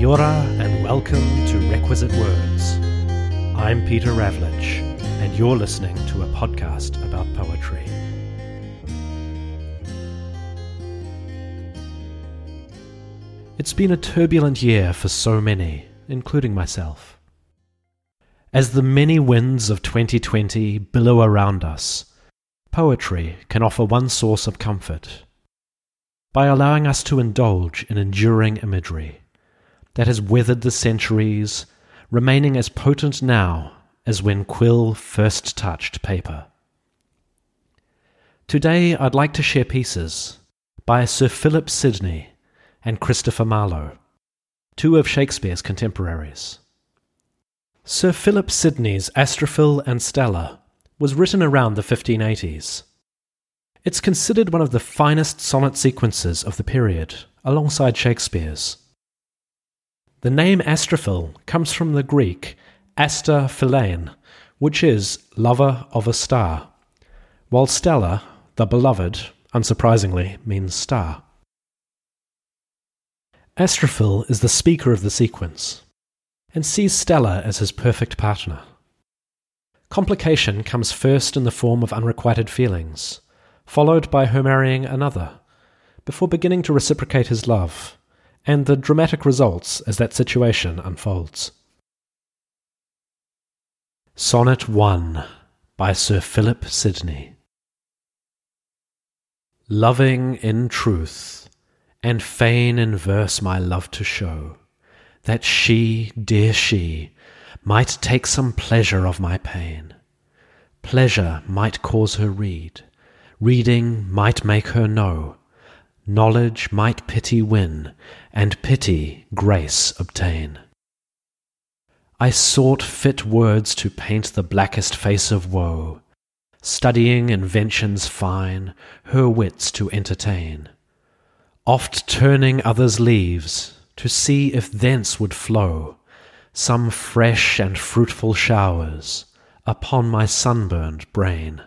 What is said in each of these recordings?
Kia and welcome to Requisite Words. I'm Peter Ravlich, and you're listening to a podcast about poetry. It's been a turbulent year for so many, including myself. As the many winds of 2020 billow around us, poetry can offer one source of comfort by allowing us to indulge in enduring imagery that has weathered the centuries, remaining as potent now as when quill first touched paper. Today I'd like to share pieces by Sir Philip Sidney and Christopher Marlowe, two of Shakespeare's contemporaries. Sir Philip Sidney's Astrophil and Stella was written around the 1580s. It's considered one of the finest sonnet sequences of the period, alongside Shakespeare's. The name Astrophil comes from the Greek Philein, which is lover of a star, while Stella, the beloved, unsurprisingly, means star. Astrophil is the speaker of the sequence and sees Stella as his perfect partner. Complication comes first in the form of unrequited feelings, followed by her marrying another, before beginning to reciprocate his love and the dramatic results as that situation unfolds. Sonnet 1 by Sir Philip Sidney. Loving in truth, and fain in verse my love to show, that she, dear she, might take some pleasure of my pain. Pleasure might cause her read, reading might make her know knowledge might pity win, and pity grace obtain. I sought fit words to paint the blackest face of woe, studying inventions fine, her wits to entertain, oft turning others' leaves, to see if thence would flow some fresh and fruitful showers upon my sunburned brain.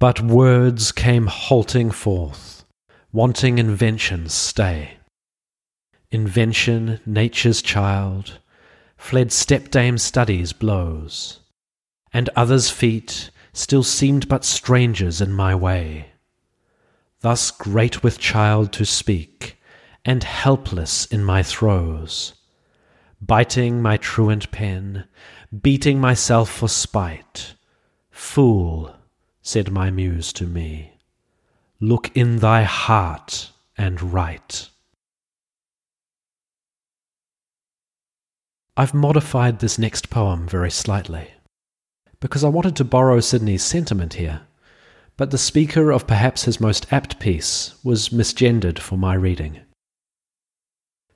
But words came halting forth, wanting invention's stay. Invention, nature's child, fled stepdame study's blows, and others' feet still seemed but strangers in my way. Thus great with child to speak, and helpless in my throes, biting my truant pen, beating myself for spite, fool said my muse to me, look in thy heart and write. I've modified this next poem very slightly, because I wanted to borrow Sidney's sentiment here, but the speaker of perhaps his most apt piece was misgendered for my reading.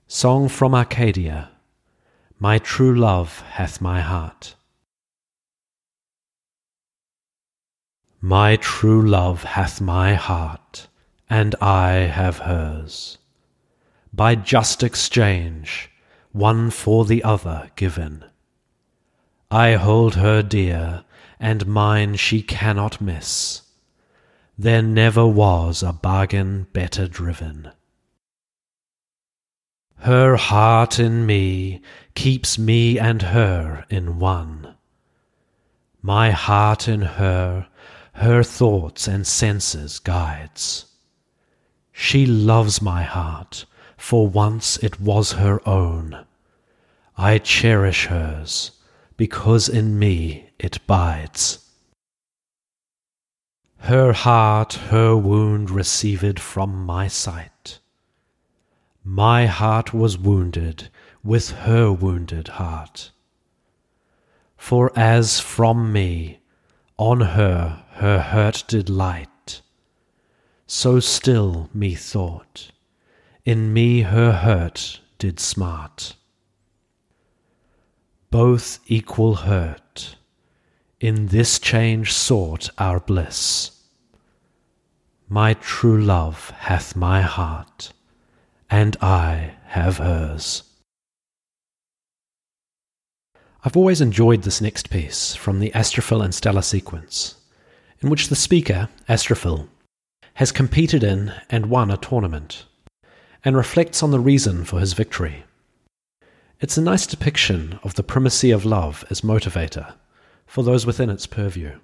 Song from Arcadia My true love hath my heart. My true love hath my heart, and I have hers. By just exchange, one for the other given. I hold her dear, and mine she cannot miss. There never was a bargain better driven. Her heart in me keeps me and her in one. My heart in her her thoughts and senses guides. She loves my heart, for once it was her own. I cherish hers, because in me it bides. Her heart her wound received from my sight. My heart was wounded with her wounded heart. For as from me, on her her hurt did light. So still methought, in me her hurt did smart. Both equal hurt, in this change sought our bliss. My true love hath my heart, and I have hers. I've always enjoyed this next piece from the Astrophil and Stella sequence in which the speaker, Astrophil, has competed in and won a tournament, and reflects on the reason for his victory. It's a nice depiction of the primacy of love as motivator for those within its purview.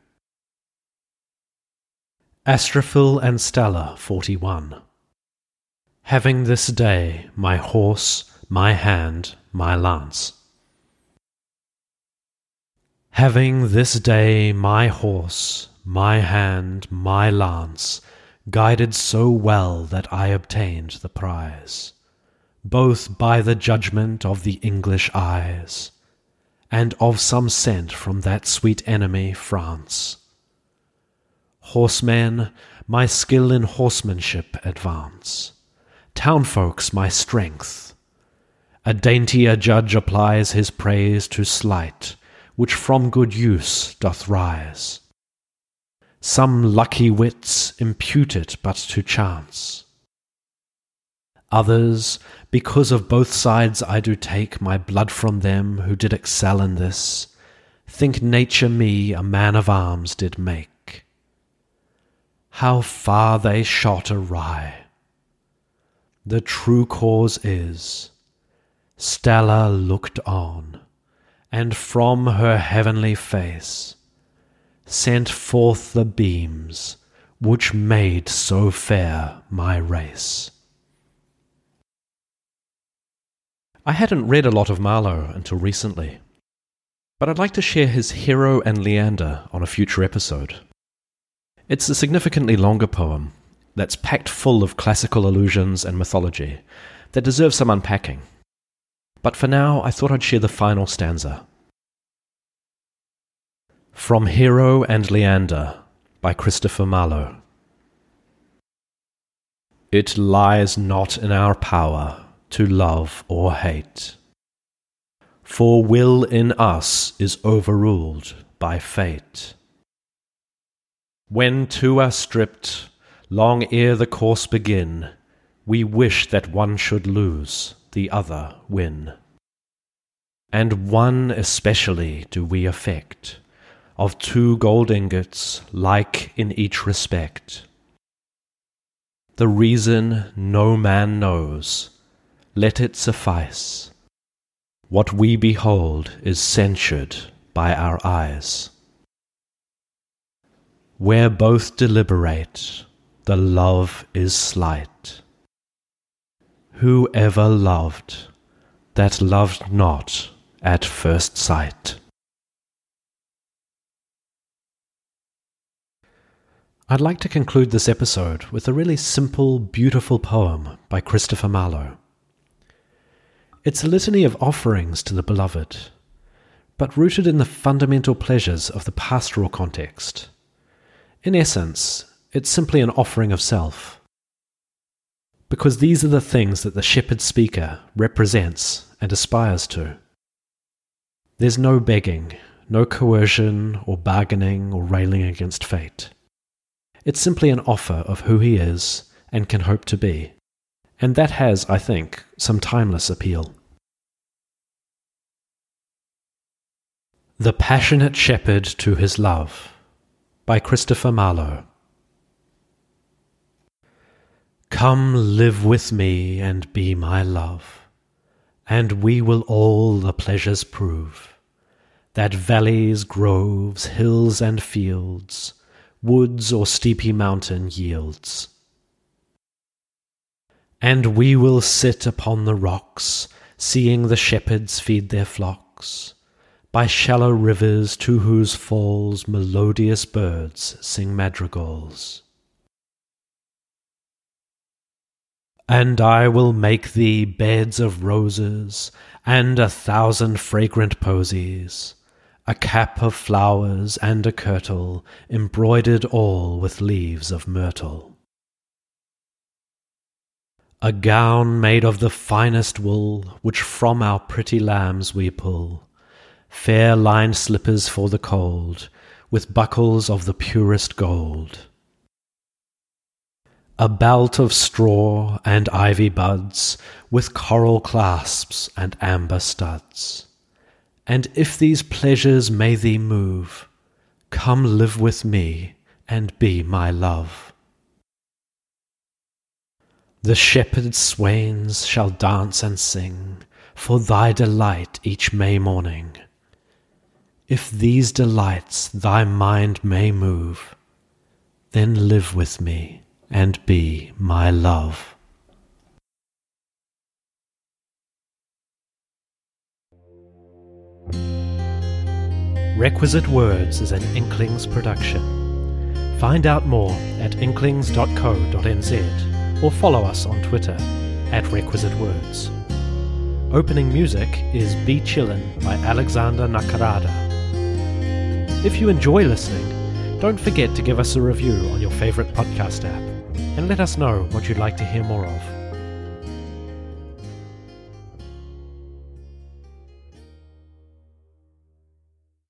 Astrophil and Stella 41 Having this day my horse, my hand, my lance. Having this day my horse, my hand, my lance, guided so well that I obtained the prize, both by the judgment of the English eyes, and of some sent from that sweet enemy France. Horsemen, my skill in horsemanship advance, townfolks my strength. A daintier judge applies his praise to sleight, which from good use doth rise. Some lucky wits impute it but to chance. Others, because of both sides I do take my blood from them who did excel in this, think nature me a man of arms did make. How far they shot awry! The true cause is, Stella looked on, and from her heavenly face sent forth the beams which made so fair my race. I hadn't read a lot of Marlowe until recently, but I'd like to share his Hero and Leander on a future episode. It's a significantly longer poem that's packed full of classical allusions and mythology that deserves some unpacking. But for now, I thought I'd share the final stanza. From Hero and Leander by Christopher Marlowe. It lies not in our power to love or hate, for will in us is overruled by fate. When two are stripped, long ere the course begin, we wish that one should lose, the other win. And one especially do we affect of two gold ingots, like in each respect. The reason no man knows, let it suffice. What we behold is censured by our eyes. Where both deliberate, the love is slight. Who ever loved that loved not at first sight? I'd like to conclude this episode with a really simple, beautiful poem by Christopher Marlowe. It's a litany of offerings to the beloved, but rooted in the fundamental pleasures of the pastoral context. In essence, it's simply an offering of self. Because these are the things that the shepherd speaker represents and aspires to. There's no begging, no coercion or bargaining or railing against fate. It's simply an offer of who he is and can hope to be. And that has, I think, some timeless appeal. The Passionate Shepherd to His Love by Christopher Marlowe. Come live with me and be my love, and we will all the pleasures prove that valleys, groves, hills, and fields woods or steepy mountain yields. And we will sit upon the rocks, seeing the shepherds feed their flocks, by shallow rivers to whose falls melodious birds sing madrigals. And I will make thee beds of roses and a thousand fragrant posies a cap of flowers and a kirtle, embroidered all with leaves of myrtle. A gown made of the finest wool, which from our pretty lambs we pull, fair lined slippers for the cold, with buckles of the purest gold. A belt of straw and ivy buds, with coral clasps and amber studs and if these pleasures may thee move, come live with me and be my love. The shepherd swains shall dance and sing for thy delight each May morning. If these delights thy mind may move, then live with me and be my love. Requisite Words is an Inklings production. Find out more at inklings.co.nz or follow us on Twitter at Requisite Words. Opening music is Be Chillin' by Alexander Nakarada. If you enjoy listening, don't forget to give us a review on your favorite podcast app and let us know what you'd like to hear more of.